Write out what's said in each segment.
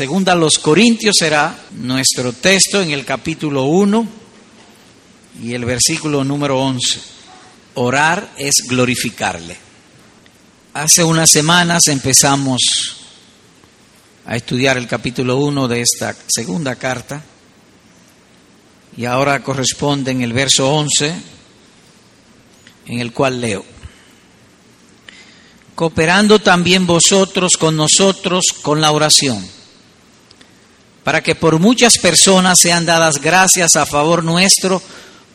Segunda los Corintios será nuestro texto en el capítulo 1 y el versículo número 11. Orar es glorificarle. Hace unas semanas empezamos a estudiar el capítulo 1 de esta segunda carta y ahora corresponde en el verso 11 en el cual leo. Cooperando también vosotros con nosotros con la oración, para que por muchas personas sean dadas gracias a favor nuestro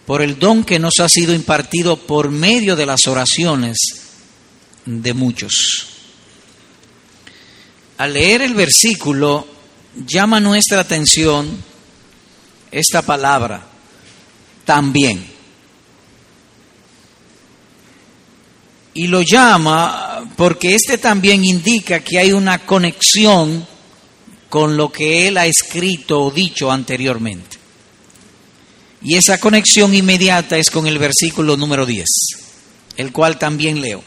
por el don que nos ha sido impartido por medio de las oraciones de muchos. Al leer el versículo llama nuestra atención esta palabra, también. Y lo llama porque este también indica que hay una conexión con lo que él ha escrito o dicho anteriormente. Y esa conexión inmediata es con el versículo número 10, el cual también leo.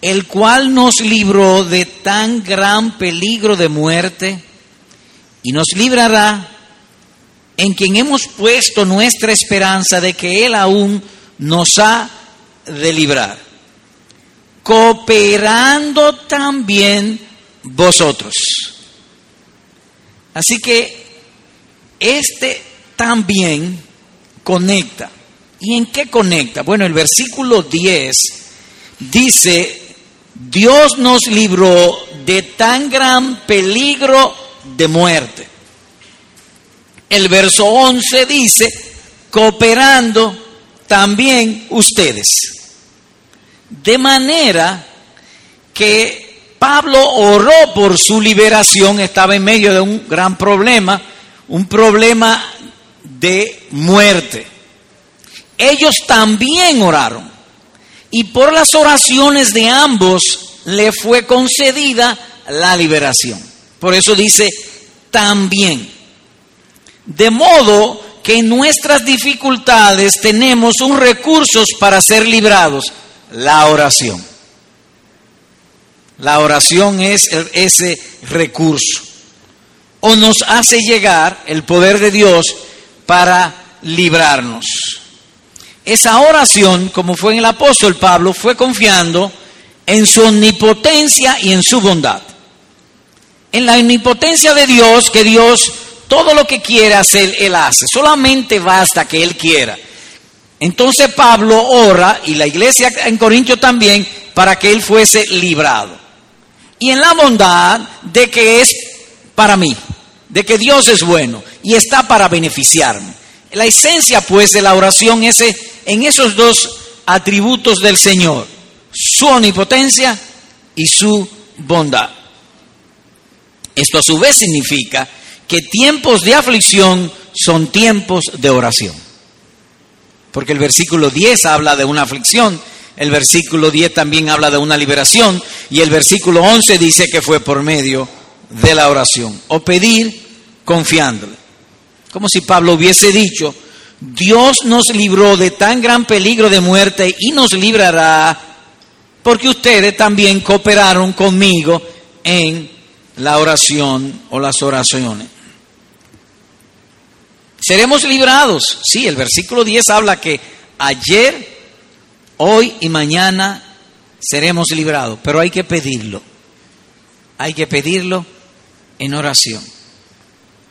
El cual nos libró de tan gran peligro de muerte y nos librará en quien hemos puesto nuestra esperanza de que Él aún nos ha de librar, cooperando también vosotros. Así que este también conecta. ¿Y en qué conecta? Bueno, el versículo 10 dice, Dios nos libró de tan gran peligro de muerte. El verso 11 dice, cooperando también ustedes. De manera que Pablo oró por su liberación, estaba en medio de un gran problema, un problema de muerte. Ellos también oraron y por las oraciones de ambos le fue concedida la liberación. Por eso dice también. De modo que en nuestras dificultades tenemos un recurso para ser librados, la oración. La oración es ese recurso. O nos hace llegar el poder de Dios para librarnos. Esa oración, como fue en el apóstol Pablo, fue confiando en su omnipotencia y en su bondad. En la omnipotencia de Dios, que Dios todo lo que quiere hacer, Él hace. Solamente basta que Él quiera. Entonces Pablo ora, y la iglesia en Corintio también, para que Él fuese librado. Y en la bondad de que es para mí, de que Dios es bueno y está para beneficiarme. La esencia pues de la oración es en esos dos atributos del Señor, su omnipotencia y su bondad. Esto a su vez significa que tiempos de aflicción son tiempos de oración. Porque el versículo 10 habla de una aflicción, el versículo 10 también habla de una liberación y el versículo 11 dice que fue por medio de la oración o pedir confiándole. Como si Pablo hubiese dicho, Dios nos libró de tan gran peligro de muerte y nos librará porque ustedes también cooperaron conmigo en la oración o las oraciones. Seremos librados. Sí, el versículo 10 habla que ayer, hoy y mañana seremos librados, pero hay que pedirlo. Hay que pedirlo en oración.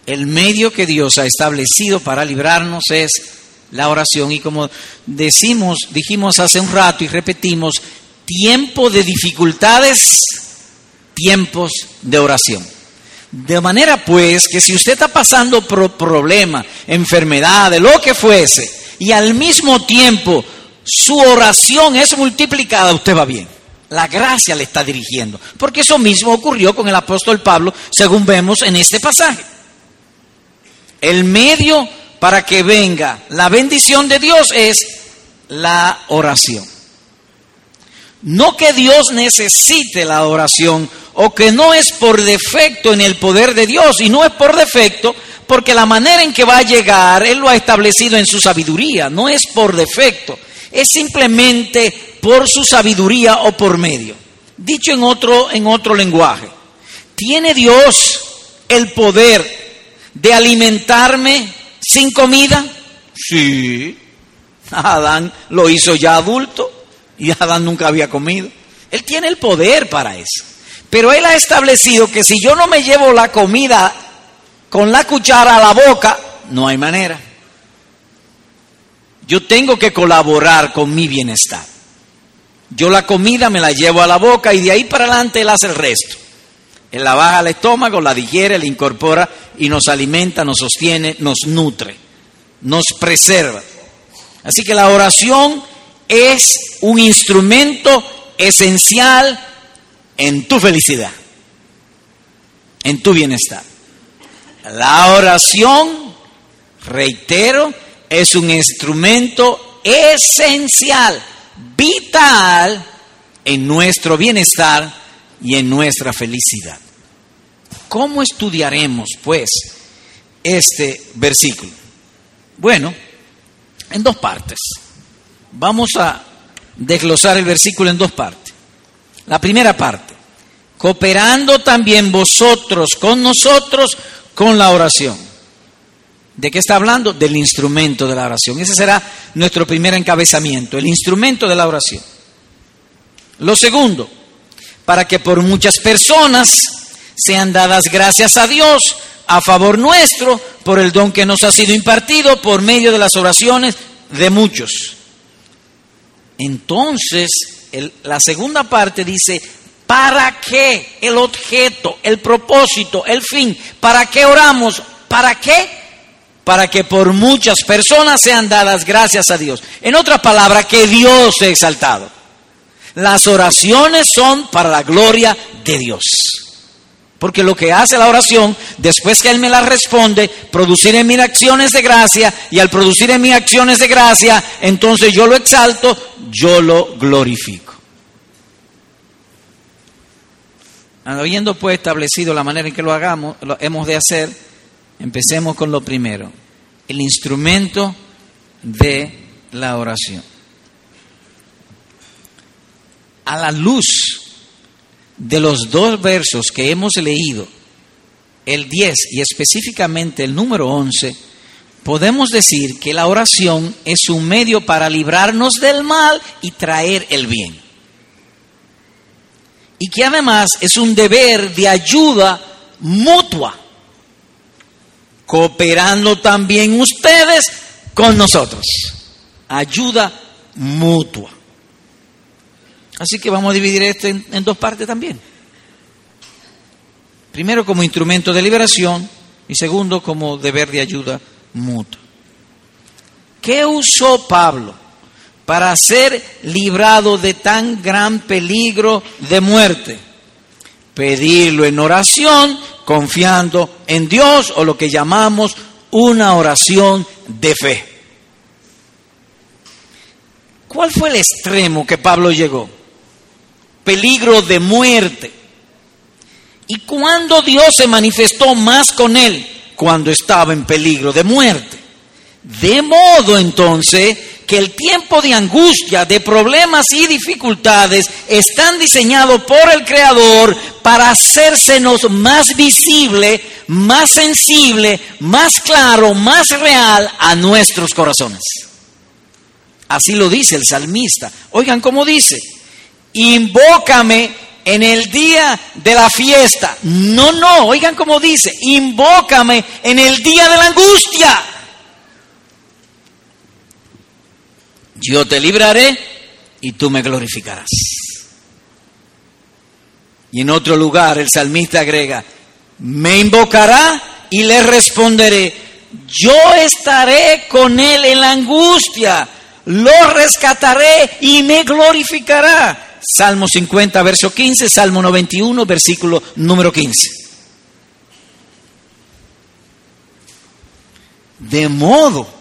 El medio que Dios ha establecido para librarnos es la oración y como decimos, dijimos hace un rato y repetimos, tiempo de dificultades, tiempos de oración. De manera pues que si usted está pasando por problemas, enfermedades, lo que fuese, y al mismo tiempo su oración es multiplicada, usted va bien. La gracia le está dirigiendo. Porque eso mismo ocurrió con el apóstol Pablo, según vemos en este pasaje. El medio para que venga la bendición de Dios es la oración. No que Dios necesite la oración o que no es por defecto en el poder de Dios y no es por defecto porque la manera en que va a llegar Él lo ha establecido en su sabiduría, no es por defecto, es simplemente por su sabiduría o por medio. Dicho en otro, en otro lenguaje, ¿tiene Dios el poder de alimentarme sin comida? Sí. Adán lo hizo ya adulto y Adán nunca había comido. Él tiene el poder para eso. Pero Él ha establecido que si yo no me llevo la comida con la cuchara a la boca, no hay manera. Yo tengo que colaborar con mi bienestar. Yo la comida me la llevo a la boca y de ahí para adelante Él hace el resto. Él la baja al estómago, la digiere, la incorpora y nos alimenta, nos sostiene, nos nutre, nos preserva. Así que la oración es un instrumento esencial en tu felicidad, en tu bienestar. La oración, reitero, es un instrumento esencial, vital en nuestro bienestar y en nuestra felicidad. ¿Cómo estudiaremos, pues, este versículo? Bueno, en dos partes. Vamos a desglosar el versículo en dos partes. La primera parte, cooperando también vosotros con nosotros con la oración. ¿De qué está hablando? Del instrumento de la oración. Ese será nuestro primer encabezamiento, el instrumento de la oración. Lo segundo, para que por muchas personas sean dadas gracias a Dios a favor nuestro por el don que nos ha sido impartido por medio de las oraciones de muchos. Entonces, la segunda parte dice, ¿para qué? El objeto, el propósito, el fin. ¿Para qué oramos? ¿Para qué? Para que por muchas personas sean dadas gracias a Dios. En otras palabras, que Dios sea exaltado. Las oraciones son para la gloria de Dios. Porque lo que hace la oración, después que Él me la responde, producir en mí acciones de gracia, y al producir en mí acciones de gracia, entonces yo lo exalto, yo lo glorifico. Habiendo pues establecido la manera en que lo hagamos, lo hemos de hacer, empecemos con lo primero, el instrumento de la oración. A la luz de los dos versos que hemos leído, el 10 y específicamente el número 11, podemos decir que la oración es un medio para librarnos del mal y traer el bien. Y que además es un deber de ayuda mutua, cooperando también ustedes con nosotros. Ayuda mutua. Así que vamos a dividir esto en, dos partes también. Primero como instrumento de liberación y segundo como deber de ayuda mutua. ¿Qué usó Pablo para ser librado de tan gran peligro de muerte? Pedirlo en oración, confiando en Dios o lo que llamamos una oración de fe. ¿Cuál fue el extremo que Pablo llegó? peligro de muerte. ¿Y cuando Dios se manifestó más con él? Cuando estaba en peligro de muerte. De modo entonces que el tiempo de angustia, de problemas y dificultades están diseñados por el Creador para hacérsenos más visible, más sensible, más claro, más real a nuestros corazones. Así lo dice el salmista. Oigan cómo dice invócame en el día de la fiesta. No, no, oigan cómo dice, invócame en el día de la angustia. Yo te libraré y tú me glorificarás. Y en otro lugar el salmista agrega, me invocará y le responderé, yo estaré con él en la angustia, lo rescataré y me glorificará. Salmo 50, verso 15, Salmo 91, versículo número 15. De modo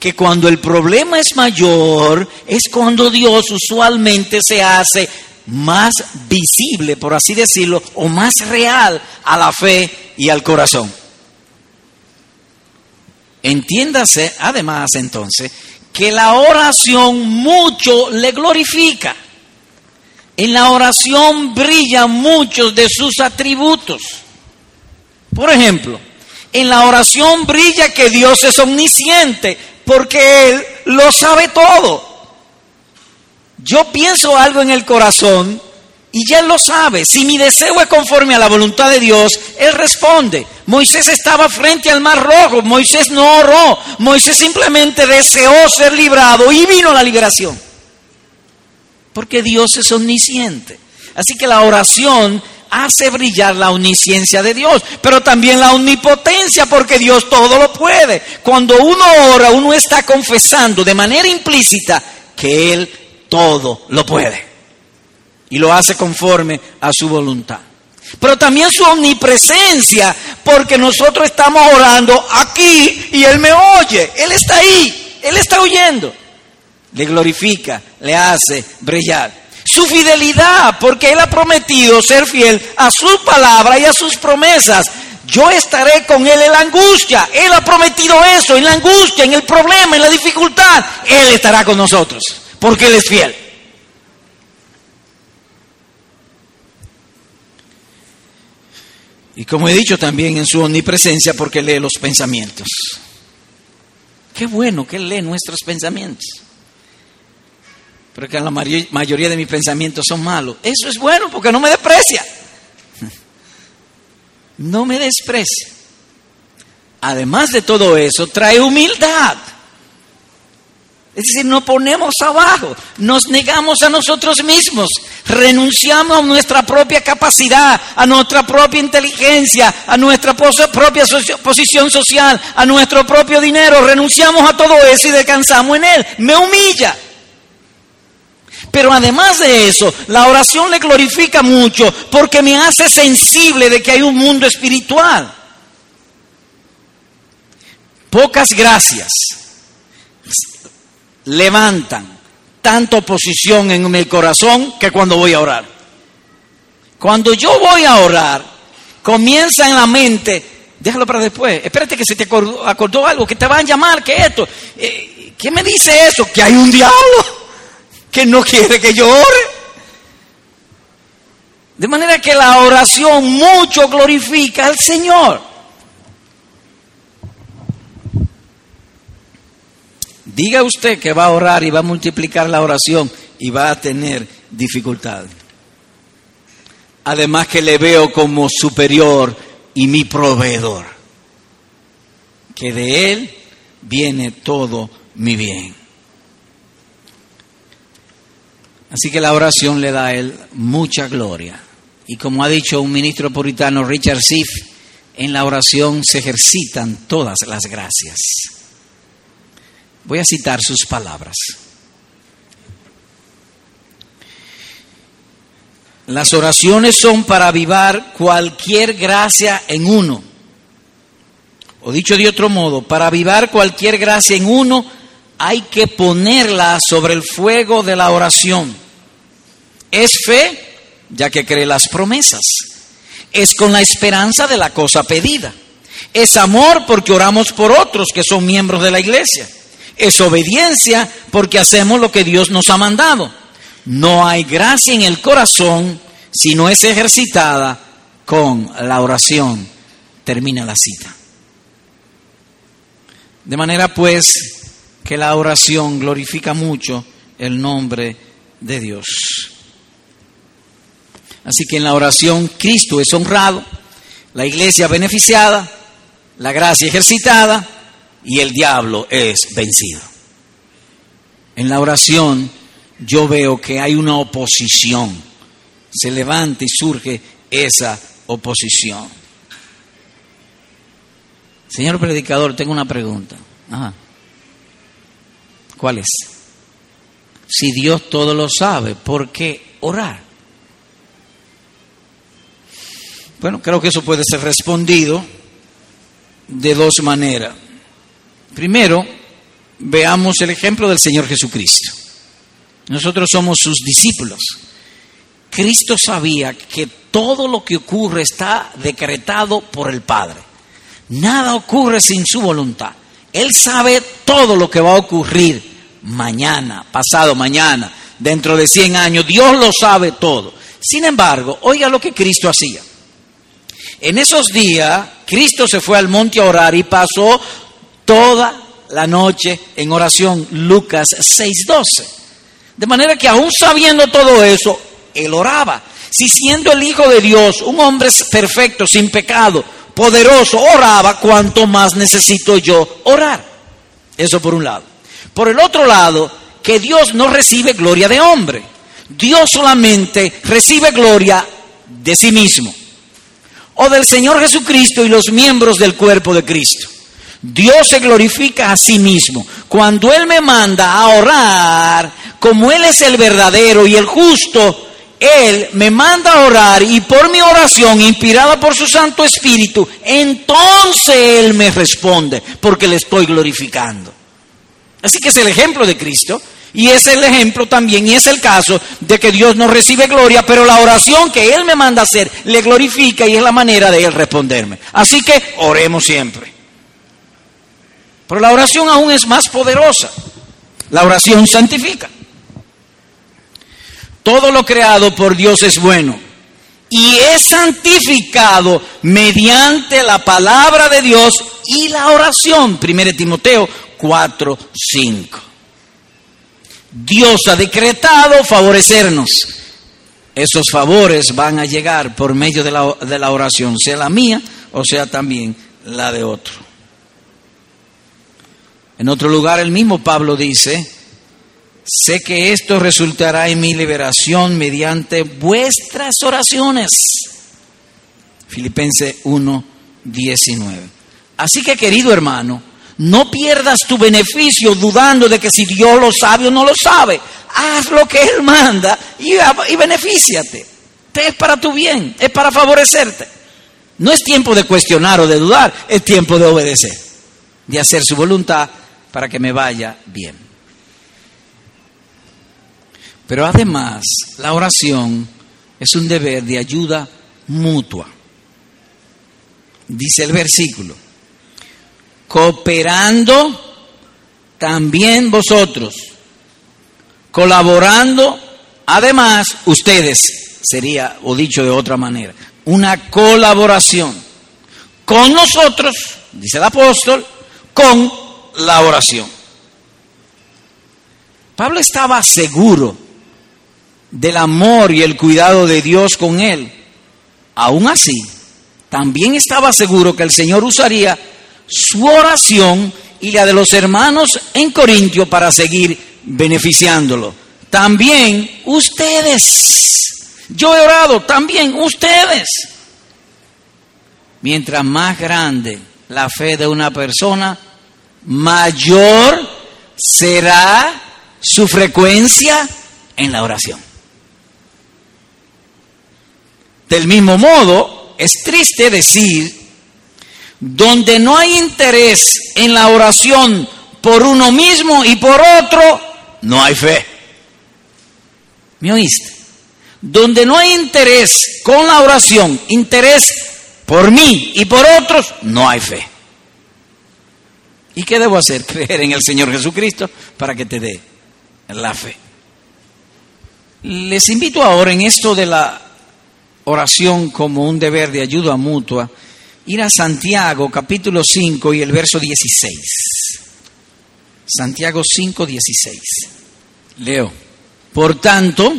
que cuando el problema es mayor, es cuando Dios usualmente se hace más visible, por así decirlo, o más real a la fe y al corazón. Entiéndase además entonces que la oración mucho le glorifica. En la oración brillan muchos de sus atributos. Por ejemplo, en la oración brilla que Dios es omnisciente, porque Él lo sabe todo. Yo pienso algo en el corazón y ya Él lo sabe. Si mi deseo es conforme a la voluntad de Dios, Él responde. Moisés estaba frente al mar rojo, Moisés no oró, Moisés simplemente deseó ser librado y vino la liberación. Porque Dios es omnisciente. Así que la oración hace brillar la omnisciencia de Dios, pero también la omnipotencia, porque Dios todo lo puede. Cuando uno ora, uno está confesando de manera implícita que Él todo lo puede. Y lo hace conforme a su voluntad. Pero también su omnipresencia, porque nosotros estamos orando aquí y Él me oye. Él está ahí, Él está oyendo. Le glorifica, le hace brillar su fidelidad, porque Él ha prometido ser fiel a su palabra y a sus promesas. Yo estaré con Él en la angustia. Él ha prometido eso, en la angustia, en el problema, en la dificultad. Él estará con nosotros, porque Él es fiel. Y como he dicho también en su omnipresencia, porque lee los pensamientos. Qué bueno que lee nuestros pensamientos porque la mayoría de mis pensamientos son malos. Eso es bueno porque no me desprecia. No me desprecia. Además de todo eso, trae humildad. Es decir, nos ponemos abajo, nos negamos a nosotros mismos, renunciamos a nuestra propia capacidad, a nuestra propia inteligencia, a nuestra propia posición social, a nuestro propio dinero, renunciamos a todo eso y descansamos en Él. Me humilla. Pero además de eso, la oración le glorifica mucho porque me hace sensible de que hay un mundo espiritual. Pocas gracias levantan tanta oposición en mi corazón que cuando voy a orar. Cuando yo voy a orar, comienza en la mente, déjalo para después, espérate que se te acordó, algo, que te van a llamar, que esto, eh, ¿qué me dice eso? Que hay un diablo que no quiere que yo ore. De manera que la oración mucho glorifica al Señor. Diga usted que va a orar y va a multiplicar la oración y va a tener dificultad. Además que le veo como superior y mi proveedor. Que de Él viene todo mi bien. Así que la oración le da a él mucha gloria. Y como ha dicho un ministro puritano, Richard Siff, en la oración se ejercitan todas las gracias. Voy a citar sus palabras. Las oraciones son para avivar cualquier gracia en uno. O dicho de otro modo, para avivar cualquier gracia en uno, hay que ponerla sobre el fuego de la oración. Es fe, ya que cree las promesas. Es con la esperanza de la cosa pedida. Es amor porque oramos por otros que son miembros de la iglesia. Es obediencia porque hacemos lo que Dios nos ha mandado. No hay gracia en el corazón si no es ejercitada con la oración. Termina la cita. De manera pues que la oración glorifica mucho el nombre de Dios. Así que en la oración Cristo es honrado, la iglesia beneficiada, la gracia ejercitada y el diablo es vencido. En la oración yo veo que hay una oposición, se levanta y surge esa oposición. Señor predicador, tengo una pregunta. Ajá. ¿Cuál es? Si Dios todo lo sabe, ¿por qué orar? Bueno, creo que eso puede ser respondido de dos maneras. Primero, veamos el ejemplo del Señor Jesucristo. Nosotros somos sus discípulos. Cristo sabía que todo lo que ocurre está decretado por el Padre. Nada ocurre sin su voluntad. Él sabe todo lo que va a ocurrir mañana, pasado mañana, dentro de 100 años, Dios lo sabe todo. Sin embargo, oiga lo que Cristo hacía. En esos días, Cristo se fue al monte a orar y pasó toda la noche en oración, Lucas 6:12. De manera que aún sabiendo todo eso, él oraba. Si siendo el Hijo de Dios, un hombre perfecto, sin pecado, poderoso, oraba, cuanto más necesito yo orar. Eso por un lado. Por el otro lado, que Dios no recibe gloria de hombre. Dios solamente recibe gloria de sí mismo. O del Señor Jesucristo y los miembros del cuerpo de Cristo. Dios se glorifica a sí mismo. Cuando Él me manda a orar, como Él es el verdadero y el justo, Él me manda a orar y por mi oración, inspirada por su Santo Espíritu, entonces Él me responde, porque le estoy glorificando. Así que es el ejemplo de Cristo. Y es el ejemplo también, y es el caso de que Dios no recibe gloria, pero la oración que Él me manda hacer le glorifica y es la manera de Él responderme. Así que oremos siempre. Pero la oración aún es más poderosa. La oración santifica. Todo lo creado por Dios es bueno y es santificado mediante la palabra de Dios y la oración. 1 Timoteo 4, 5. Dios ha decretado favorecernos. Esos favores van a llegar por medio de la, de la oración, sea la mía o sea también la de otro. En otro lugar el mismo Pablo dice, sé que esto resultará en mi liberación mediante vuestras oraciones. Filipenses 1, 19. Así que querido hermano, no pierdas tu beneficio dudando de que si Dios lo sabe o no lo sabe. Haz lo que Él manda y, benefíciate. Es para tu bien, es para favorecerte. No es tiempo de cuestionar o de dudar, es tiempo de obedecer, de hacer su voluntad para que me vaya bien. Pero además, la oración es un deber de ayuda mutua. Dice el versículo, cooperando también vosotros, colaborando, además ustedes, sería, o dicho de otra manera, una colaboración con nosotros, dice el apóstol, con la oración. Pablo estaba seguro del amor y el cuidado de Dios con él. Aún así, también estaba seguro que el Señor usaría su oración y la de los hermanos en Corintio para seguir beneficiándolo. También ustedes. Yo he orado, también ustedes. Mientras más grande la fe de una persona, mayor será su frecuencia en la oración. Del mismo modo, es triste decir, donde no hay interés en la oración por uno mismo y por otro, no hay fe. ¿Me oíste? Donde no hay interés con la oración, interés por mí y por otros, no hay fe. ¿Y qué debo hacer? Creer en el Señor Jesucristo para que te dé la fe. Les invito ahora en esto de la oración como un deber de ayuda mutua, ir a Santiago capítulo 5 y el verso 16. Santiago 5, 16. Leo. Por tanto,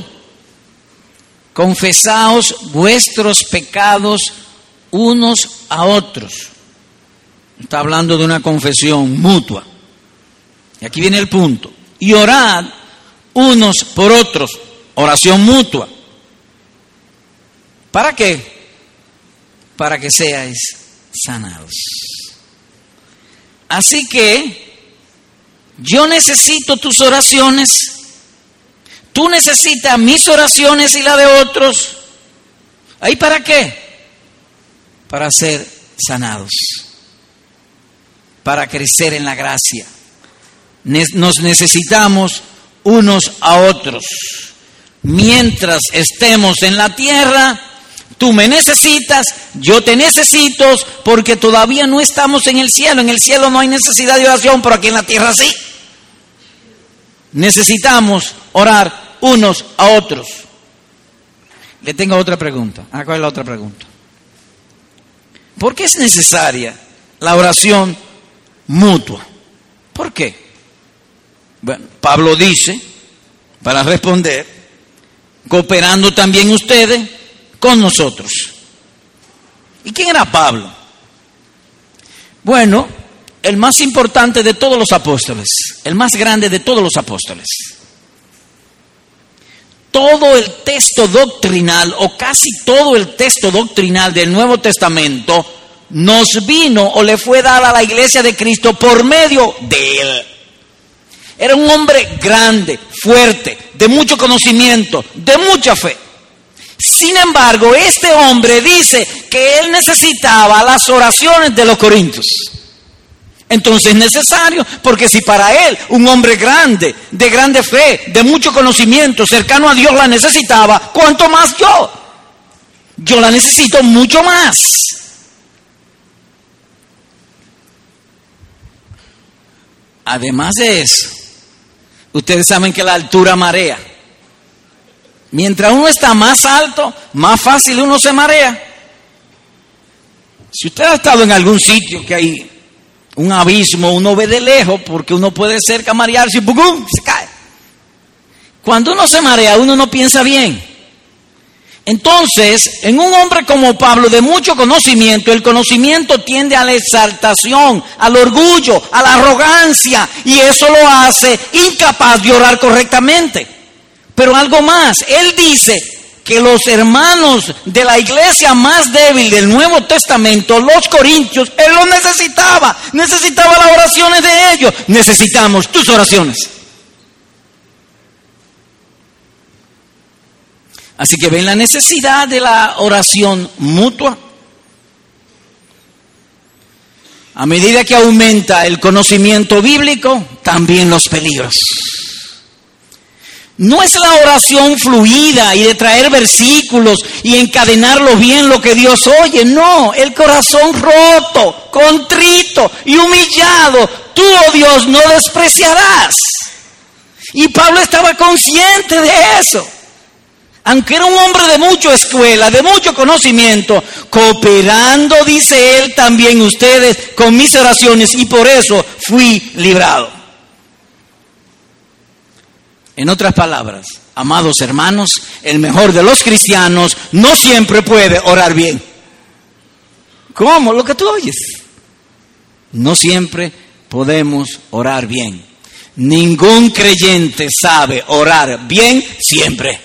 confesaos vuestros pecados unos a otros Está hablando de una confesión mutua. Y aquí viene el punto. Y orad unos por otros. Oración mutua. ¿Para qué? Para que seáis sanados. Así que yo necesito tus oraciones. Tú necesitas mis oraciones y la de otros. ¿Ahí para qué? Para ser sanados para crecer en la gracia. Nos necesitamos unos a otros. Mientras estemos en la tierra, tú me necesitas, yo te necesito, porque todavía no estamos en el cielo. En el cielo no hay necesidad de oración, pero aquí en la tierra sí. Necesitamos orar unos a otros. Le tengo otra pregunta. Ah, ¿Cuál es la otra pregunta? ¿Por qué es necesaria la oración mutua? ¿Por qué? Bueno, Pablo dice, para responder, cooperando también ustedes con nosotros. ¿Y quién era Pablo? Bueno, el más importante de todos los apóstoles, el más grande de todos los apóstoles. Todo el texto doctrinal, o casi todo el texto doctrinal del Nuevo Testamento, nos vino o le fue dada a la iglesia de Cristo por medio de él. Era un hombre grande, fuerte, de mucho conocimiento, de mucha fe. Sin embargo, este hombre dice que él necesitaba las oraciones de los corintios. Entonces es necesario, porque si para él, un hombre grande, de grande fe, de mucho conocimiento, cercano a Dios, la necesitaba, ¿cuánto más yo? Yo la necesito mucho más. Además de eso, ustedes saben que la altura marea. Mientras uno está más alto, más fácil uno se marea. Si usted ha estado en algún sitio que hay un abismo, uno ve de lejos porque uno puede cerca marearse y ¡pum! se cae. Cuando uno se marea, uno no piensa bien. Entonces, en un hombre como Pablo de mucho conocimiento, el conocimiento tiende a la exaltación, al orgullo, a la arrogancia, y eso lo hace incapaz de orar correctamente. Pero algo más, él dice que los hermanos de la iglesia más débil del Nuevo Testamento, los corintios, él los necesitaba, necesitaba las oraciones de ellos, necesitamos tus oraciones. Así que ven la necesidad de la oración mutua. A medida que aumenta el conocimiento bíblico, también los peligros. No es la oración fluida y de traer versículos y encadenarlo bien lo que Dios oye. No, el corazón roto, contrito y humillado, tú, oh Dios, no despreciarás. Y Pablo estaba consciente de eso aunque era un hombre de mucha escuela, de mucho conocimiento, cooperando, dice él, también ustedes con mis oraciones y por eso fui librado. En otras palabras, amados hermanos, el mejor de los cristianos no siempre puede orar bien. ¿Cómo? Lo que tú oyes. No siempre podemos orar bien. Ningún creyente sabe orar bien siempre.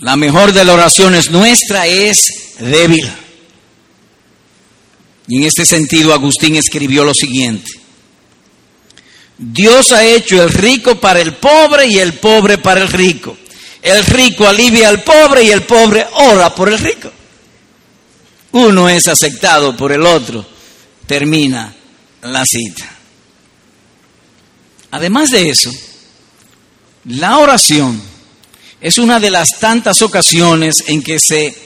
La mejor de las oraciones nuestra es débil. Y en este sentido Agustín escribió lo siguiente. Dios ha hecho el rico para el pobre y el pobre para el rico. El rico alivia al pobre y el pobre ora por el rico. Uno es aceptado por el otro. Termina la cita. Además de eso, la oración es una de las tantas ocasiones en que se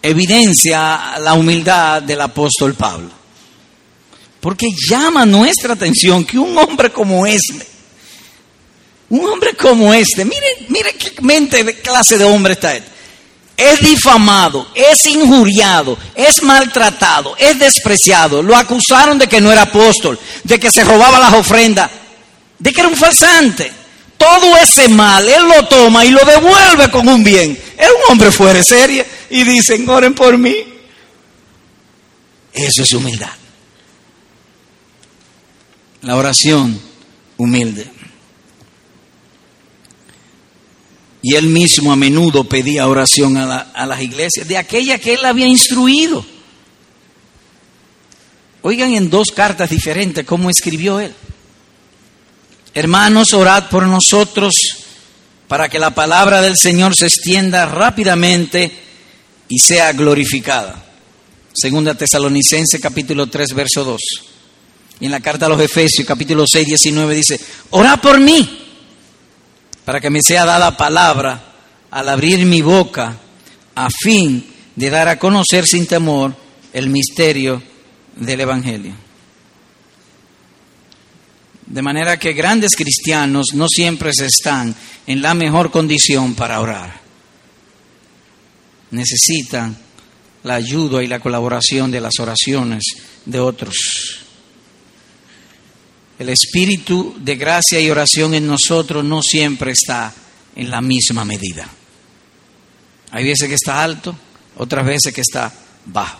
evidencia la humildad del apóstol Pablo. Porque llama nuestra atención que un hombre como este, un hombre como este, mire, mire qué mente de clase de hombre está este, es difamado, es injuriado, es maltratado, es despreciado. Lo acusaron de que no era apóstol, de que se robaba las ofrendas, de que era un falsante todo ese mal, él lo toma y lo devuelve con un bien. Es un hombre fuera de serie y dicen, oren por mí. Eso es humildad. La oración humilde. Y él mismo a menudo pedía oración a, a, las iglesias, de aquella que él había instruido. Oigan en dos cartas diferentes cómo escribió él. Hermanos, orad por nosotros para que la palabra del Señor se extienda rápidamente y sea glorificada. Segunda Tesalonicense capítulo 3 verso 2. Y en la carta a los Efesios capítulo 6 19 dice, orad por mí para que me sea dada palabra al abrir mi boca a fin de dar a conocer sin temor el misterio del Evangelio. De manera que grandes cristianos no siempre se están en la mejor condición para orar. Necesitan la ayuda y la colaboración de las oraciones de otros. El espíritu de gracia y oración en nosotros no siempre está en la misma medida. Hay veces que está alto, otras veces que está bajo.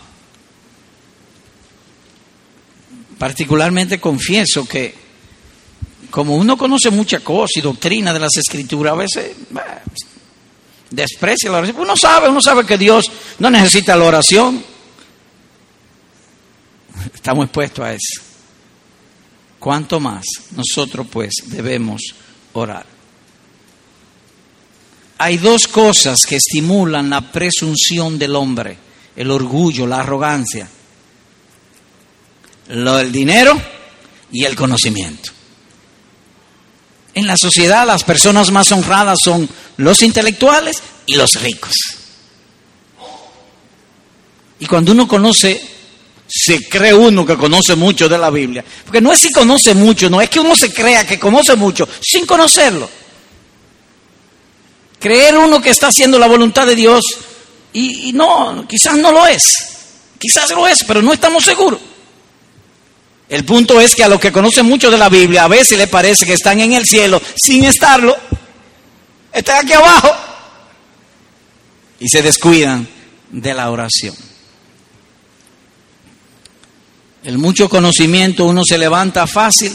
Particularmente confieso que como uno conoce muchas cosas y doctrina de las escrituras, a veces desprecia la oración. Uno sabe, uno sabe que Dios no necesita la oración. Estamos expuestos a eso. ¿Cuánto más nosotros pues debemos orar? Hay dos cosas que estimulan la presunción del hombre, el orgullo, la arrogancia. Lo del dinero y el conocimiento. En la sociedad las personas más honradas son los intelectuales y los ricos. Y cuando uno conoce, se cree uno que conoce mucho de la Biblia. Porque no es si conoce mucho, no es que uno se crea que conoce mucho sin conocerlo. Creer uno que está haciendo la voluntad de Dios y, no, quizás no lo es. Quizás lo es, pero no estamos seguros. El punto es que a los que conocen mucho de la Biblia a veces les parece que están en el cielo sin estarlo. Están aquí abajo. Y se descuidan de la oración. El mucho conocimiento uno se levanta fácil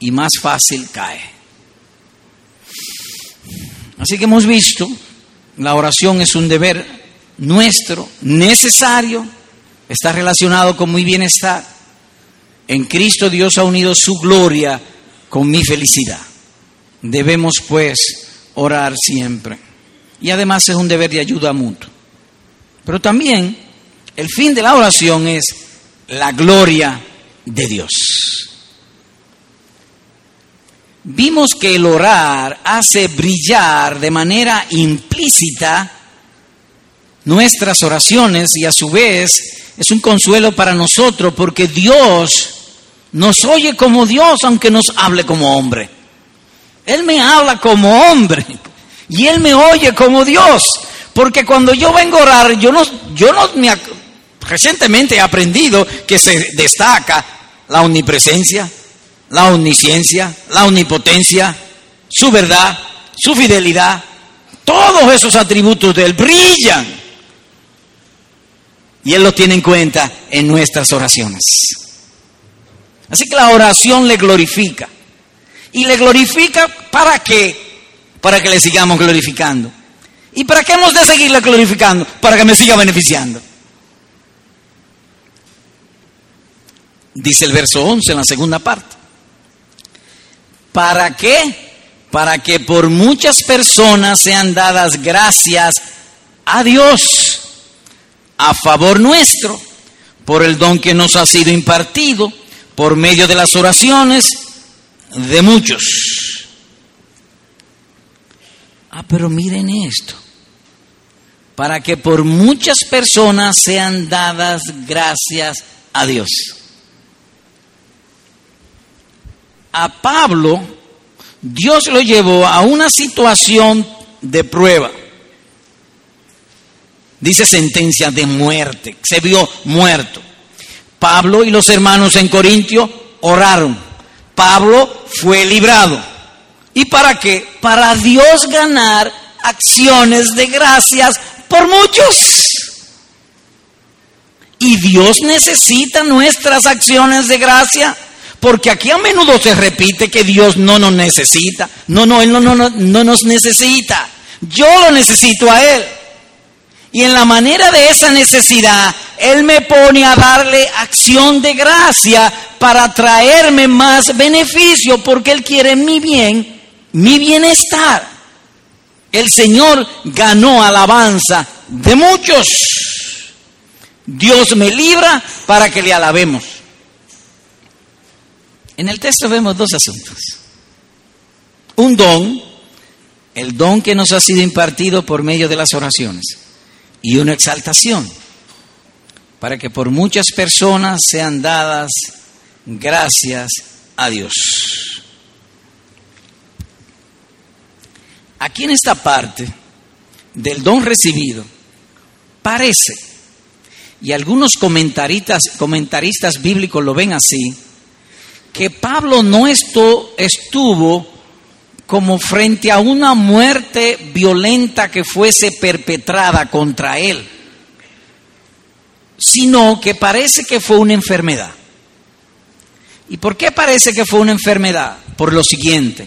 y más fácil cae. Así que hemos visto, la oración es un deber nuestro, necesario, está relacionado con mi bienestar en Cristo Dios ha unido su gloria con mi felicidad. Debemos pues orar siempre. Y además es un deber de ayuda mutua. Pero también el fin de la oración es la gloria de Dios. Vimos que el orar hace brillar de manera implícita nuestras oraciones y a su vez es un consuelo para nosotros porque Dios nos oye como Dios, aunque nos hable como hombre. Él me habla como hombre y Él me oye como Dios. Porque cuando yo vengo a orar, yo no, yo no me, recientemente he aprendido que se destaca la omnipresencia, la omnisciencia, la omnipotencia, su verdad, su fidelidad. Todos esos atributos de Él brillan. Y Él los tiene en cuenta en nuestras oraciones. Así que la oración le glorifica. ¿Y le glorifica para qué? Para que le sigamos glorificando. ¿Y para qué hemos de seguirle glorificando? Para que me siga beneficiando. Dice el verso 11 en la segunda parte. ¿Para qué? Para que por muchas personas sean dadas gracias a Dios a favor nuestro por el don que nos ha sido impartido por medio de las oraciones de muchos. Ah, pero miren esto, para que por muchas personas sean dadas gracias a Dios. A Pablo, Dios lo llevó a una situación de prueba. Dice sentencia de muerte, se vio muerto. Pablo y los hermanos en Corintio oraron. Pablo fue librado. ¿Y para qué? Para Dios ganar acciones de gracias por muchos. Y Dios necesita nuestras acciones de gracia, porque aquí a menudo se repite que Dios no nos necesita. No, no, Él no, no, no, no nos necesita. Yo lo necesito a Él. Y en la manera de esa necesidad, Él me pone a darle acción de gracia para traerme más beneficio, porque Él quiere mi bien, mi bienestar. El Señor ganó alabanza de muchos. Dios me libra para que le alabemos. En el texto vemos dos asuntos. Un don, el don que nos ha sido impartido por medio de las oraciones, y una exaltación, para que por muchas personas sean dadas gracias a Dios. Aquí en esta parte del don recibido, parece, y algunos comentaristas, comentaristas bíblicos lo ven así, que Pablo no estuvo como frente a una muerte violenta que fuese perpetrada contra él, sino que parece que fue una enfermedad. ¿Y por qué parece que fue una enfermedad? Por lo siguiente.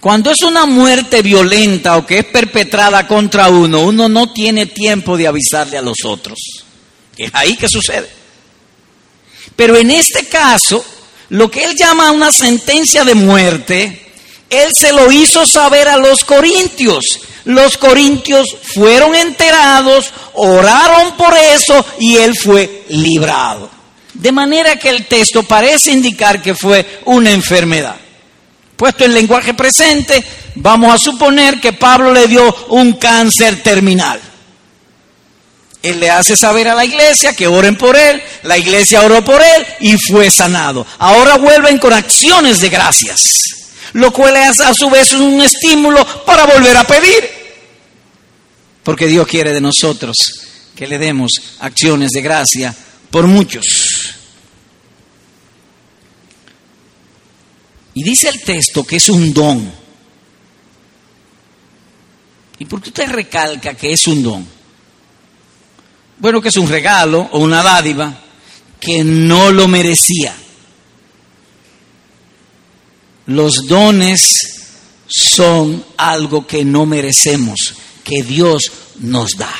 Cuando es una muerte violenta o que es perpetrada contra uno, uno no tiene tiempo de avisarle a los otros. Es ahí que sucede. Pero en este caso, lo que él llama una sentencia de muerte, él se lo hizo saber a los corintios. Los corintios fueron enterados, oraron por eso y él fue librado. De manera que el texto parece indicar que fue una enfermedad. Puesto en lenguaje presente, vamos a suponer que Pablo le dio un cáncer terminal. Él le hace saber a la iglesia que oren por él, la iglesia oró por él y fue sanado. Ahora vuelven con acciones de gracias, lo cual es a su vez un estímulo para volver a pedir. Porque Dios quiere de nosotros que le demos acciones de gracia por muchos. Y dice el texto que es un don. ¿Y por qué usted recalca que es un don? Bueno, que es un regalo o una dádiva que no lo merecía. Los dones son algo que no merecemos, que Dios nos da.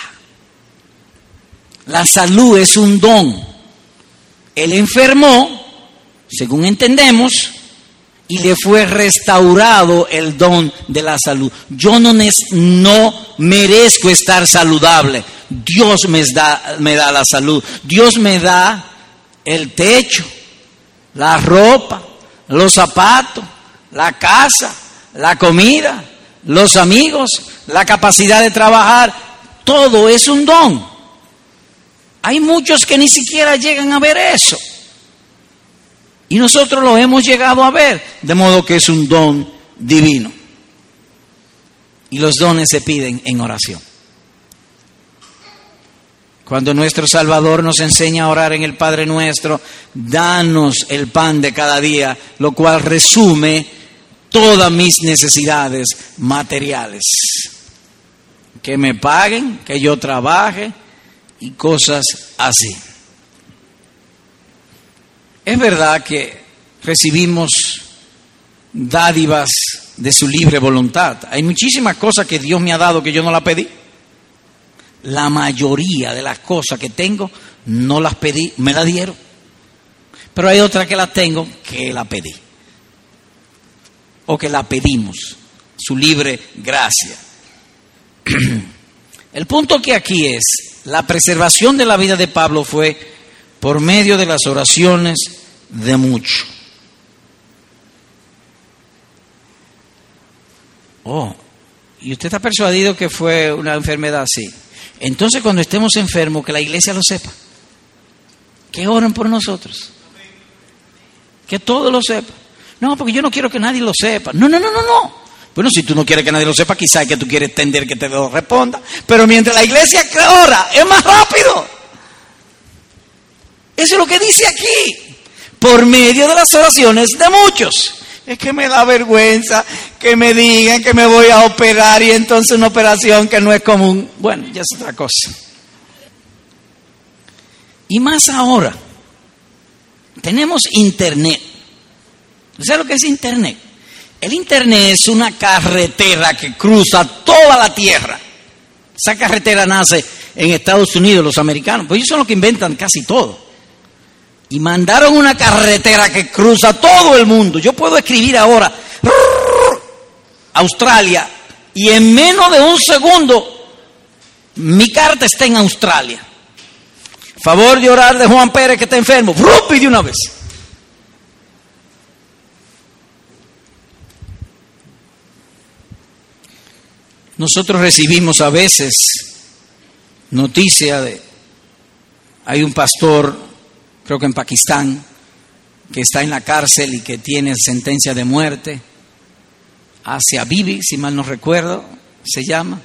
La salud es un don. Él enfermó, según entendemos, y le fue restaurado el don de la salud. Yo no, no merezco estar saludable. Dios me da, me da la salud. Dios me da el techo, la ropa, los zapatos, la casa, la comida, los amigos, la capacidad de trabajar. Todo es un don. Hay muchos que ni siquiera llegan a ver eso. Y nosotros lo hemos llegado a ver, de modo que es un don divino. Y los dones se piden en oración. Cuando nuestro Salvador nos enseña a orar en el Padre nuestro, danos el pan de cada día, lo cual resume todas mis necesidades materiales. Que me paguen, que yo trabaje y cosas así. Es verdad que recibimos dádivas de su libre voluntad. Hay muchísimas cosas que Dios me ha dado que yo no las pedí. La mayoría de las cosas que tengo no las pedí, me las dieron. Pero hay otras que las tengo que la pedí. O que la pedimos. Su libre gracia. El punto que aquí es, la preservación de la vida de Pablo fue por medio de las oraciones de mucho. Oh, y usted está persuadido que fue una enfermedad así. Entonces cuando estemos enfermos, que la iglesia lo sepa. Que oren por nosotros. Que todos lo sepa. No, porque yo no quiero que nadie lo sepa. No, no, no, no, no. Bueno, si tú no quieres que nadie lo sepa, quizás que tú quieres entender que te lo responda. Pero mientras la iglesia ora, es más rápido. Eso es lo que dice aquí. Por medio de las oraciones de muchos. Es que me da vergüenza que me digan que me voy a operar y entonces una operación que no es común. Bueno, ya es otra cosa. Y más ahora, tenemos Internet. ¿Sabes lo que es Internet? El Internet es una carretera que cruza toda la Tierra. Esa carretera nace en Estados Unidos, los americanos, pues ellos son los que inventan casi todo y mandaron una carretera que cruza todo el mundo. Yo puedo escribir ahora Australia y en menos de un segundo mi carta está en Australia. Favor de orar de Juan Pérez que está enfermo. Y de una vez. Nosotros recibimos a veces noticia de hay un pastor creo que en Pakistán, que está en la cárcel y que tiene sentencia de muerte. hacia Bibi, si mal no recuerdo, se llama.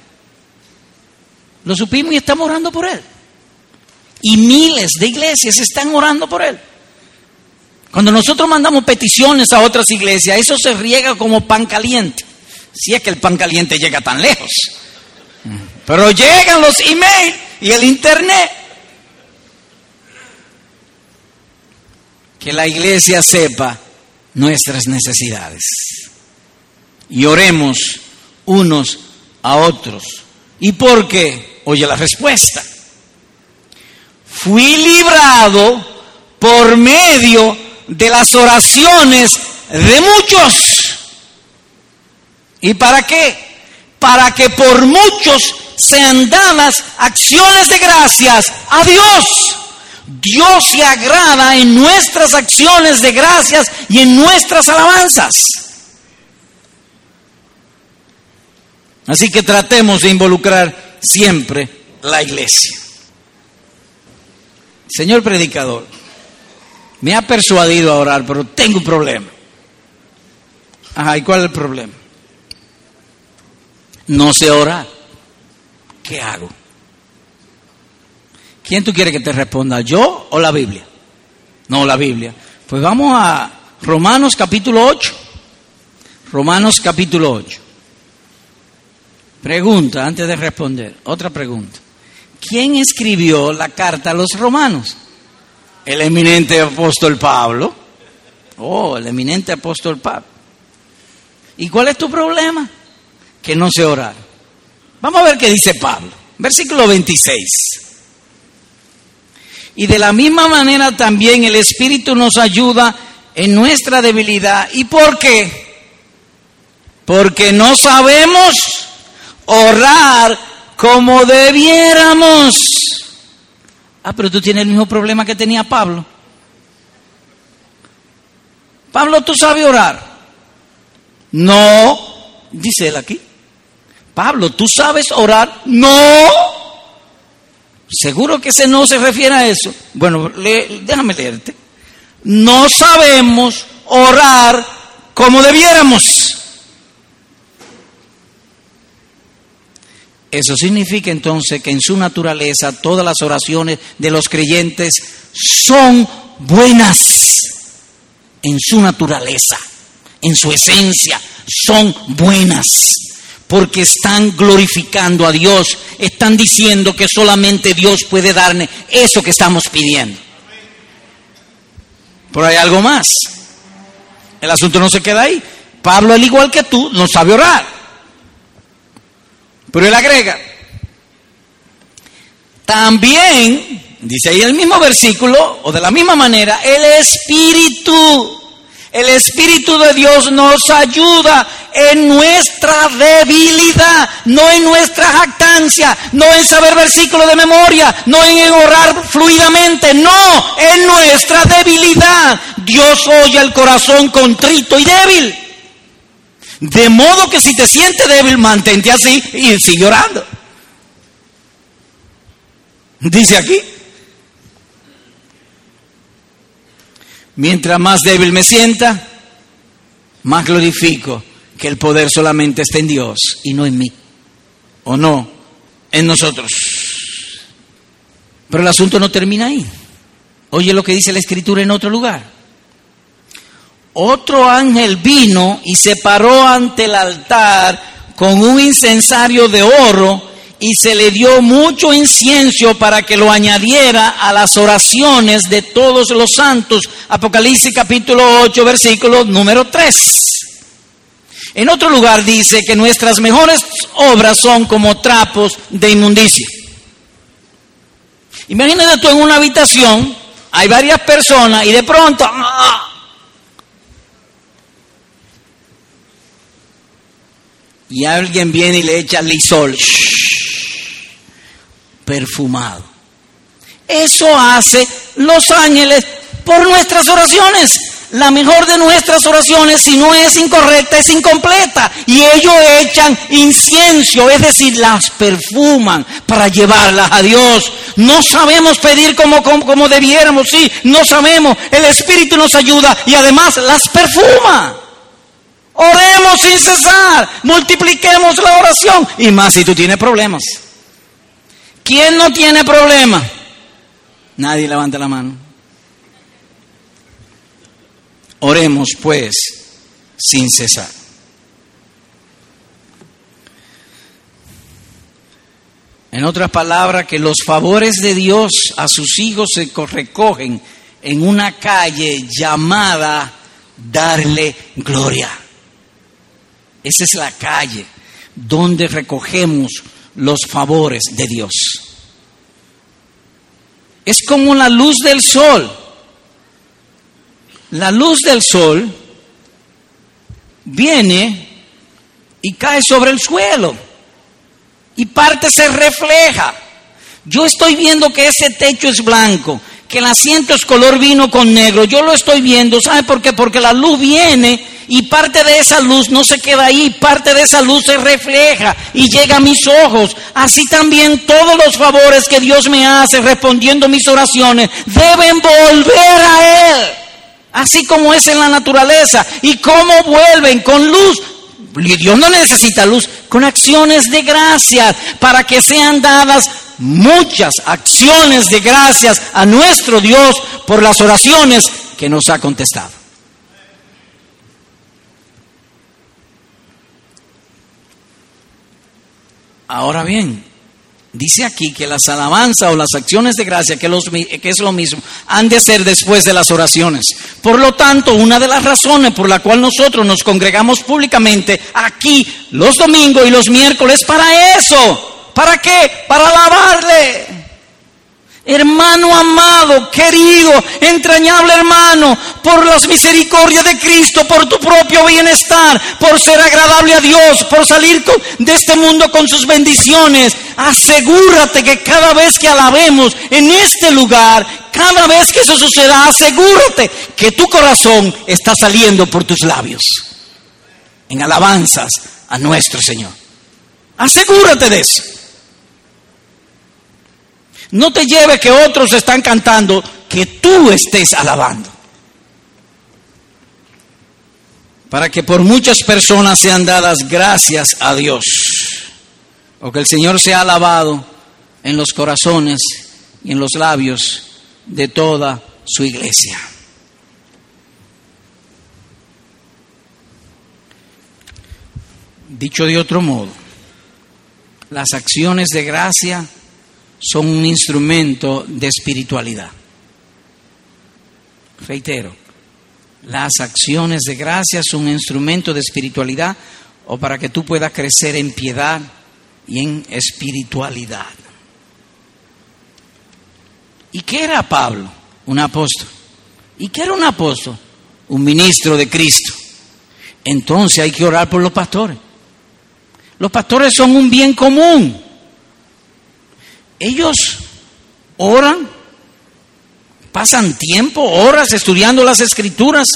Lo supimos y estamos orando por él. Y miles de iglesias están orando por él. Cuando nosotros mandamos peticiones a otras iglesias, eso se riega como pan caliente. Si es que el pan caliente llega tan lejos. Pero llegan los emails y el internet. Que la iglesia sepa nuestras necesidades. Y oremos unos a otros. ¿Y por qué? Oye la respuesta. Fui librado por medio de las oraciones de muchos. ¿Y para qué? Para que por muchos sean dadas acciones de gracias a Dios. Dios se agrada en nuestras acciones de gracias y en nuestras alabanzas. Así que tratemos de involucrar siempre la iglesia. Señor predicador, me ha persuadido a orar, pero tengo un problema. Ajá, ¿y cuál es el problema? No sé orar. ¿Qué hago? ¿Quién tú quieres que te responda? ¿Yo o la Biblia? No, la Biblia. Pues vamos a Romanos capítulo 8. Romanos capítulo 8. Pregunta, antes de responder, otra pregunta. ¿Quién escribió la carta a los romanos? El eminente apóstol Pablo. Oh, el eminente apóstol Pablo. ¿Y cuál es tu problema? Que no sé orar. Vamos a ver qué dice Pablo. Versículo 26. Y de la misma manera también el Espíritu nos ayuda en nuestra debilidad. ¿Y por qué? Porque no sabemos orar como debiéramos. Ah, pero tú tienes el mismo problema que tenía Pablo. Pablo, ¿tú sabes orar? No, dice él aquí. Pablo, ¿tú sabes orar? No. ¿Seguro que ese no se refiere a eso? Bueno, déjame leerte. No sabemos orar como debiéramos. Eso significa entonces que en su naturaleza todas las oraciones de los creyentes son buenas. En su naturaleza, en su esencia, son buenas. Porque están glorificando a Dios, están diciendo que solamente Dios puede darme eso que estamos pidiendo. Pero hay algo más. El asunto no se queda ahí. Pablo, al igual que tú, no sabe orar. Pero él agrega, también, dice ahí el mismo versículo, o de la misma manera, el Espíritu, el Espíritu de Dios nos ayuda en nuestra debilidad, no en nuestra jactancia, no en saber versículos de memoria, no en orar fluidamente, no, en nuestra debilidad. Dios oye el corazón contrito y débil. De modo que si te sientes débil, mantente así y sigue orando. Dice aquí. Mientras más débil me sienta, más glorifico que el poder solamente está en Dios y no en mí. ¿O no? En nosotros. Pero el asunto no termina ahí. Oye lo que dice la escritura en otro lugar. Otro ángel vino y se paró ante el altar con un incensario de oro y se le dio mucho incienso para que lo añadiera a las oraciones de todos los santos. Apocalipsis capítulo 8, versículo número 3. En otro lugar dice que nuestras mejores obras son como trapos de inmundicia. Imagínate tú en una habitación, hay varias personas y de pronto ¡ah! y alguien viene y le echa lisol perfumado. Eso hace los ángeles por nuestras oraciones. La mejor de nuestras oraciones, si no es incorrecta, es incompleta. Y ellos echan incienso, es decir, las perfuman para llevarlas a Dios. No sabemos pedir como, como, debiéramos, sí, no sabemos. El Espíritu nos ayuda y además las perfuma. Oremos sin cesar, multipliquemos la oración. Y más si tú tienes problemas. ¿Quién no tiene problema? Nadie levanta la mano. Oremos pues sin cesar. En otras palabras, que los favores de Dios a sus hijos se recogen en una calle llamada darle gloria. Esa es la calle donde recogemos los favores de Dios. Es como la luz del sol. La luz del sol viene y cae sobre el suelo y parte se refleja. Yo estoy viendo que ese techo es blanco, que el asiento es color vino con negro. Yo lo estoy viendo, ¿sabe por qué? Porque la luz viene y parte de esa luz no se queda ahí, parte de esa luz se refleja y llega a mis ojos. Así también todos los favores que Dios me hace respondiendo mis oraciones deben volver a Él. Así como es en la naturaleza. ¿Y cómo vuelven? Con luz. Dios no necesita luz, con acciones de gracias para que sean dadas muchas acciones de gracias a nuestro Dios por las oraciones que nos ha contestado. Ahora bien, dice aquí que las alabanzas o las acciones de gracia, que, que, es lo mismo, han de ser después de las oraciones. Por lo tanto, una de las razones por la cual nosotros nos congregamos públicamente aquí los domingos y los miércoles para eso ¿Para qué? Para alabarle. Hermano amado, querido, entrañable hermano, por las misericordias de Cristo, por tu propio bienestar, por ser agradable a Dios, por salir de este mundo con sus bendiciones, asegúrate que cada vez que alabemos en este lugar, cada vez que eso suceda, asegúrate que tu corazón está saliendo por tus labios en alabanzas a nuestro Señor. Asegúrate de eso. No te lleve que otros están cantando, que tú estés alabando. Para que por muchas personas sean dadas gracias a Dios. O que el Señor sea alabado en los corazones y en los labios de toda su iglesia. Dicho de otro modo, las acciones de gracia son un instrumento de espiritualidad. Reitero, las acciones de gracia son un instrumento de espiritualidad o para que tú puedas crecer en piedad y en espiritualidad. ¿Y qué era Pablo? Un apóstol. ¿Y qué era un apóstol? Un ministro de Cristo. Entonces hay que orar por los pastores. Los pastores son un bien común. Ellos oran, pasan tiempo, horas estudiando las escrituras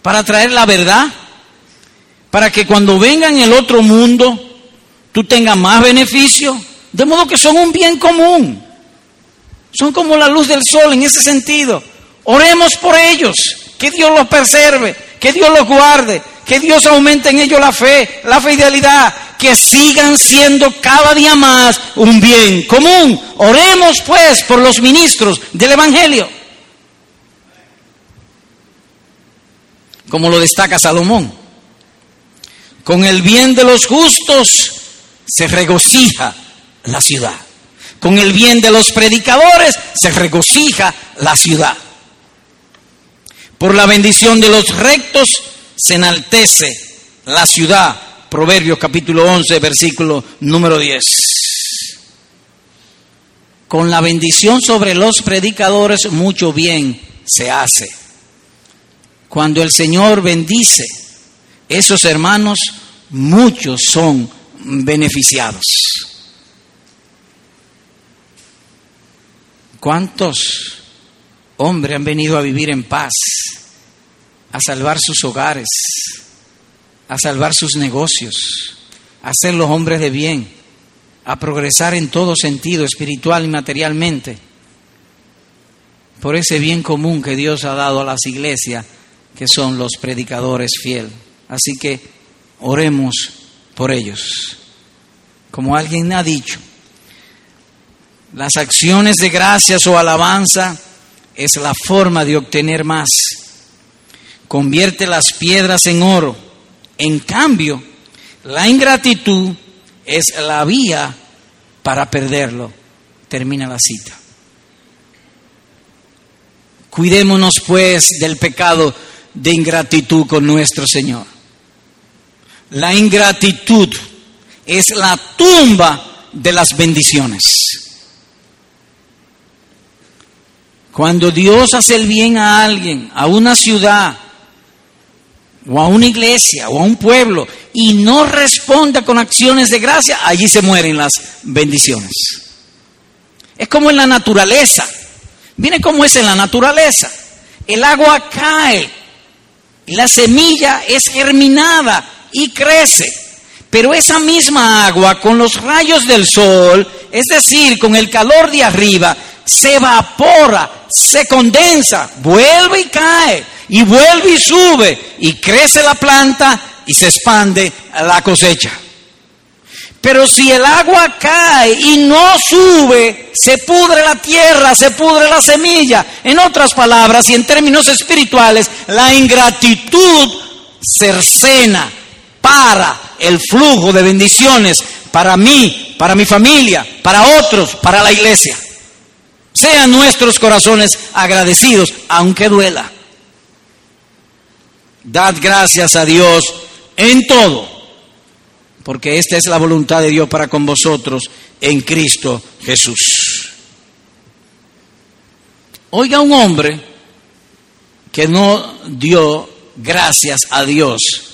para traer la verdad, para que cuando vengan el otro mundo tú tengas más beneficio, de modo que son un bien común. Son como la luz del sol en ese sentido. Oremos por ellos, que Dios los preserve, que Dios los guarde, que Dios aumente en ellos la fe, la fidelidad, que sigan siendo cada día más un bien común. Oremos pues por los ministros del Evangelio. Como lo destaca Salomón. Con el bien de los justos se regocija la ciudad. Con el bien de los predicadores se regocija la ciudad. Por la bendición de los rectos se enaltece la ciudad Proverbios capítulo 11, versículo número 10. Con la bendición sobre los predicadores mucho bien se hace. Cuando el Señor bendice, esos hermanos, muchos son beneficiados. ¿Cuántos hombres han venido a vivir en paz, a salvar sus hogares? a salvar sus negocios, a ser los hombres de bien, a progresar en todo sentido, espiritual y materialmente, por ese bien común que Dios ha dado a las iglesias, que son los predicadores fieles. Así que oremos por ellos. Como alguien ha dicho, las acciones de gracias o alabanza es la forma de obtener más. Convierte las piedras en oro. En cambio, la ingratitud es la vía para perderlo. Termina la cita. Cuidémonos pues del pecado de ingratitud con nuestro Señor. La ingratitud es la tumba de las bendiciones. Cuando Dios hace el bien a alguien, a una ciudad, o a una iglesia, o a un pueblo, y no responde con acciones de gracia, allí se mueren las bendiciones. Es como en la naturaleza. Viene como es en la naturaleza. El agua cae, la semilla es germinada y crece. Pero esa misma agua con los rayos del sol, es decir, con el calor de arriba, se evapora, se condensa, vuelve y cae, y vuelve y sube, y crece la planta y se expande la cosecha. Pero si el agua cae y no sube, se pudre la tierra, se pudre la semilla. En otras palabras y en términos espirituales, la ingratitud cercena, para el flujo de bendiciones para mí, para mi familia, para otros, para la iglesia. Sean nuestros corazones agradecidos, aunque duela. Dad gracias a Dios en todo, porque esta es la voluntad de Dios para con vosotros en Cristo Jesús. Oiga un hombre que no dio gracias a Dios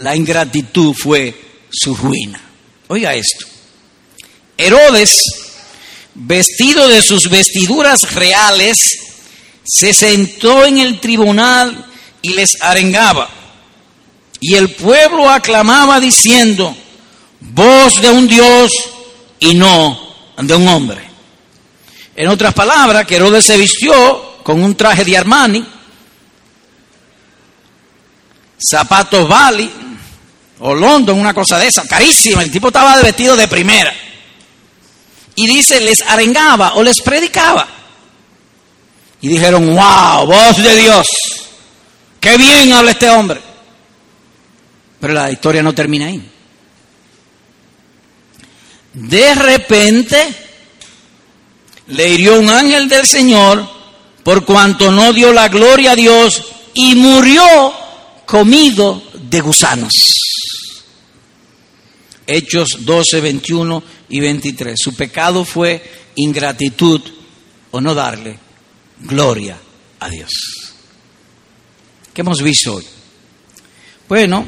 la ingratitud fue su ruina. Oiga esto. Herodes, vestido de sus vestiduras reales, se sentó en el tribunal y les arengaba. Y el pueblo aclamaba diciendo, voz de un Dios y no de un hombre. En otras palabras, que Herodes se vistió con un traje de Armani, zapatos Bali, o London, una cosa de esa, carísima. El tipo estaba vestido de primera. Y dice, les arengaba o les predicaba. Y dijeron, wow, voz de Dios. Qué bien habla este hombre. Pero la historia no termina ahí. De repente le hirió un ángel del Señor por cuanto no dio la gloria a Dios y murió comido de gusanos. Hechos 12, 21 y 23. Su pecado fue ingratitud o no darle gloria a Dios. ¿Qué hemos visto hoy? Bueno,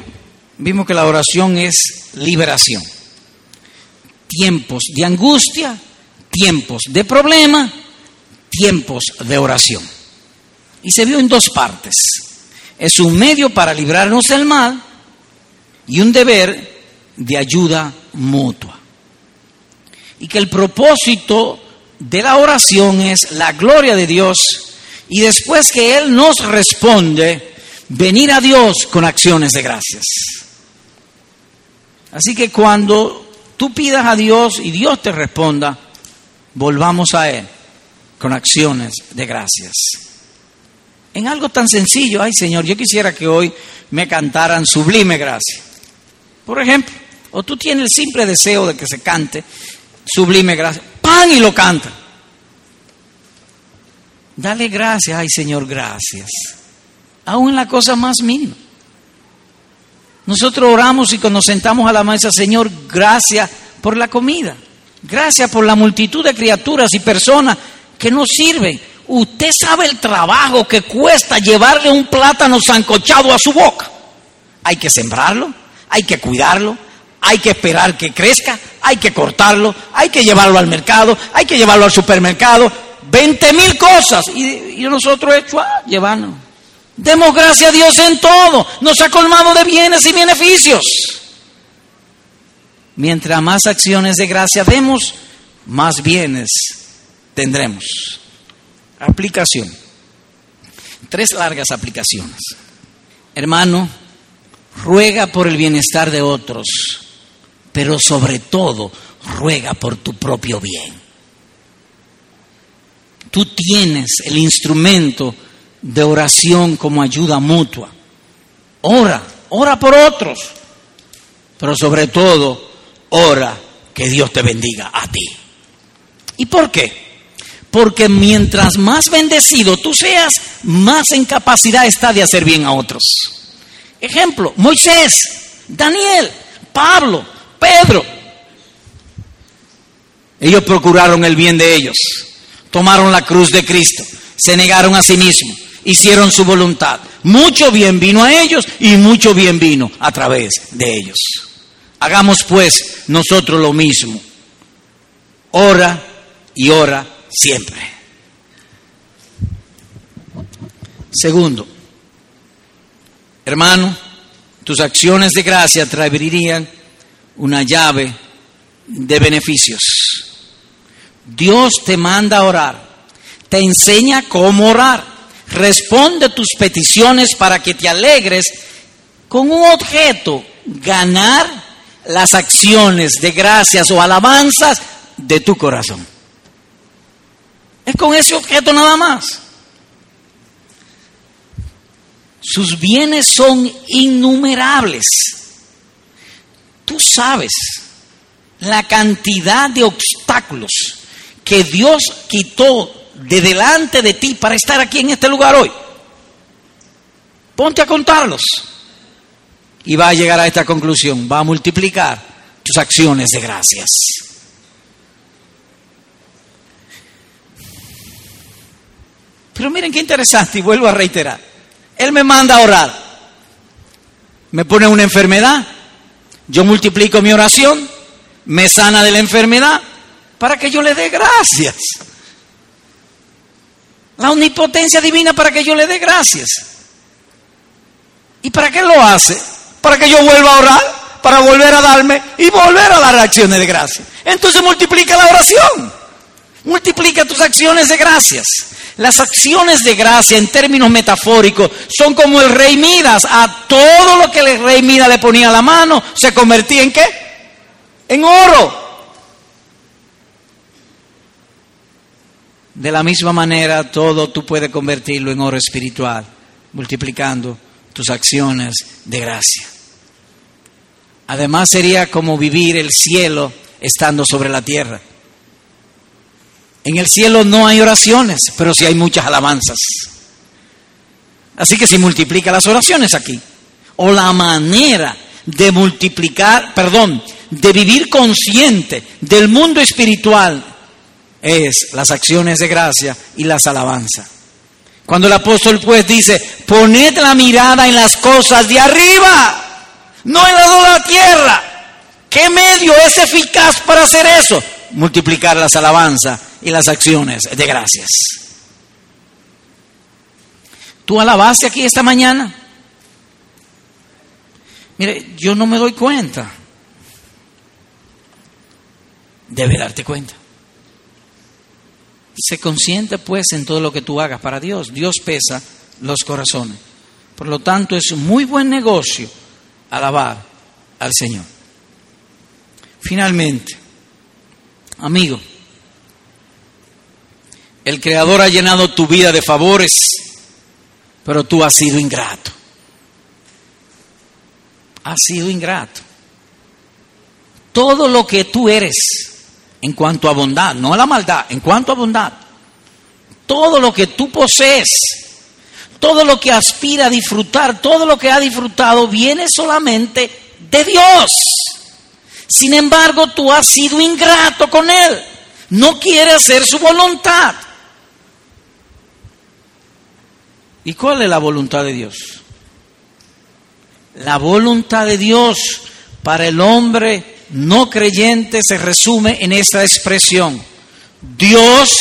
vimos que la oración es liberación. Tiempos de angustia, tiempos de problema, tiempos de oración. Y se vio en dos partes. Es un medio para librarnos del mal y un deber de ayuda mutua. Y que el propósito de la oración es la gloria de Dios y después que Él nos responde, venir a Dios con acciones de gracias. Así que cuando tú pidas a Dios y Dios te responda, volvamos a Él con acciones de gracias. En algo tan sencillo, ay Señor, yo quisiera que hoy me cantaran sublime gracia. Por ejemplo, o tú tienes el simple deseo de que se cante sublime gracia, pan y lo canta. Dale gracias, ay Señor, gracias. Aún en la cosa más mínima. Nosotros oramos y cuando nos sentamos a la mesa, Señor, gracias por la comida. Gracias por la multitud de criaturas y personas que nos sirven. Usted sabe el trabajo que cuesta llevarle un plátano zancochado a su boca. Hay que sembrarlo, hay que cuidarlo, hay que esperar que crezca, hay que cortarlo, hay que llevarlo al mercado, hay que llevarlo al supermercado, 20 mil cosas. Y, nosotros hecho, ah, llevarnos. Demos gracias a Dios en todo. Nos ha colmado de bienes y beneficios. Mientras más acciones de gracia demos, más bienes tendremos. Aplicación. Tres largas aplicaciones. Hermano, ruega por el bienestar de otros, pero sobre todo ruega por tu propio bien. Tú tienes el instrumento de oración como ayuda mutua. Ora, ora por otros, pero sobre todo ora que Dios te bendiga a ti. ¿Y por qué? Porque mientras más bendecido tú seas, más en capacidad está de hacer bien a otros. Ejemplo, Moisés, Daniel, Pablo, Pedro. Ellos procuraron el bien de ellos, tomaron la cruz de Cristo, se negaron a sí mismos, hicieron su voluntad. Mucho bien vino a ellos y mucho bien vino a través de ellos. Hagamos pues nosotros lo mismo. Ora y ora siempre. Segundo, hermano, tus acciones de gracia traerían una llave de beneficios. Dios te manda a orar, te enseña cómo orar, responde tus peticiones para que te alegres con un objeto, ganar las acciones de gracias o alabanzas de tu corazón. Es con ese objeto nada más. Sus bienes son innumerables. Tú sabes la cantidad de obstáculos que Dios quitó de delante de ti para estar aquí en este lugar hoy. Ponte a contarlos y va a llegar a esta conclusión. Va a multiplicar tus acciones de gracias. Pero miren qué interesante, y vuelvo a reiterar. Él me manda a orar. Me pone una enfermedad. Yo multiplico mi oración. Me sana de la enfermedad para que yo le dé gracias. La omnipotencia divina para que yo le dé gracias. ¿Y para qué lo hace? Para que yo vuelva a orar, para volver a darme y volver a dar acciones de gracia. Entonces multiplica la oración. Multiplica tus acciones de gracias. Las acciones de gracia en términos metafóricos son como el rey Midas. A todo lo que el rey Midas le ponía la mano se convertía en qué? En oro. De la misma manera, todo tú puedes convertirlo en oro espiritual, multiplicando tus acciones de gracia. Además sería como vivir el cielo estando sobre la tierra. En el cielo no hay oraciones, pero sí hay muchas alabanzas. Así que se multiplica las oraciones aquí. O la manera de multiplicar, perdón, de vivir consciente del mundo espiritual es las acciones de gracia y las alabanzas. Cuando el apóstol pues dice, poned la mirada en las cosas de arriba, no en las de la tierra. ¿Qué medio es eficaz para hacer eso? Multiplicar las alabanzas y las acciones de gracias. ¿Tú alabaste aquí esta mañana? Mire, yo no me doy cuenta. Debe darte cuenta. Se consciente pues en todo lo que tú hagas para Dios. Dios pesa los corazones. Por lo tanto, es un muy buen negocio alabar al Señor. Finalmente, amigo, el Creador ha llenado tu vida de favores, pero tú has sido ingrato. Has sido ingrato. Todo lo que tú eres en cuanto a bondad, no a la maldad, en cuanto a bondad, todo lo que tú posees, todo lo que aspira a disfrutar, todo lo que ha disfrutado viene solamente de Dios. Sin embargo, tú has sido ingrato con Él. No quiere hacer su voluntad. ¿Y cuál es la voluntad de Dios? La voluntad de Dios para el hombre no creyente se resume en esta expresión. Dios,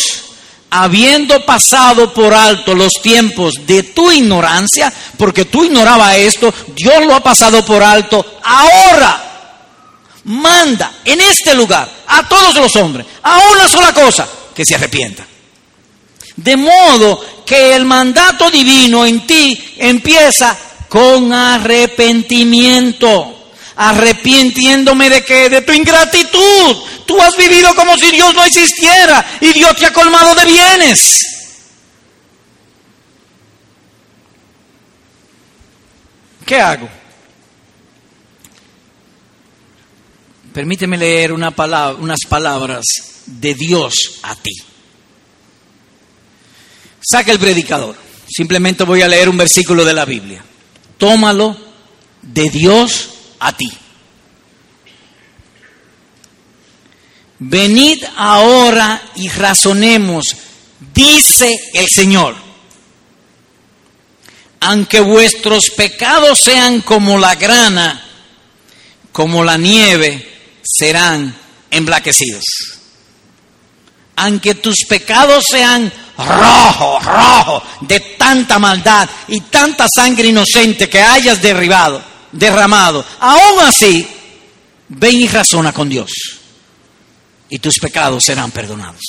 habiendo pasado por alto los tiempos de tu ignorancia, porque tú ignorabas esto, Dios lo ha pasado por alto, ahora manda en este lugar a todos los hombres a una sola cosa, que se arrepientan. De modo que el mandato divino en ti empieza con arrepentimiento. Arrepintiéndome de que de tu ingratitud. Tú has vivido como si Dios no existiera y Dios te ha colmado de bienes. ¿Qué hago? Permíteme leer una palabra, unas palabras de Dios a ti. Saca el predicador. Simplemente voy a leer un versículo de la Biblia. Tómalo de Dios a ti. Venid ahora y razonemos, dice el Señor. Aunque vuestros pecados sean como la grana, como la nieve, serán emblaquecidos. Aunque tus pecados sean rojo, rojo, de tanta maldad y tanta sangre inocente que hayas derribado, derramado, aún así, ven y razona con Dios y tus pecados serán perdonados.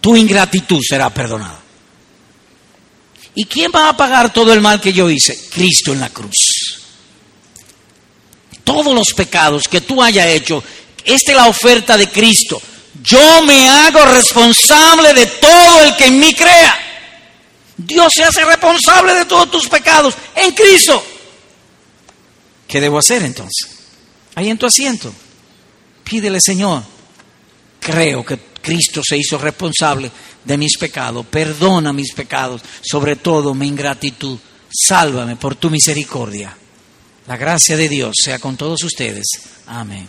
Tu ingratitud será perdonada. ¿Y quién va a pagar todo el mal que yo hice? Cristo en la cruz. Todos los pecados que tú hayas hecho, esta es la oferta de Cristo yo me hago responsable de todo el que en mí crea. Dios se hace responsable de todos tus pecados en Cristo. ¿Qué debo hacer entonces? Ahí en tu asiento. Pídele, Señor, creo que Cristo se hizo responsable de mis pecados. Perdona mis pecados, sobre todo mi ingratitud. Sálvame por tu misericordia. La gracia de Dios sea con todos ustedes. Amén.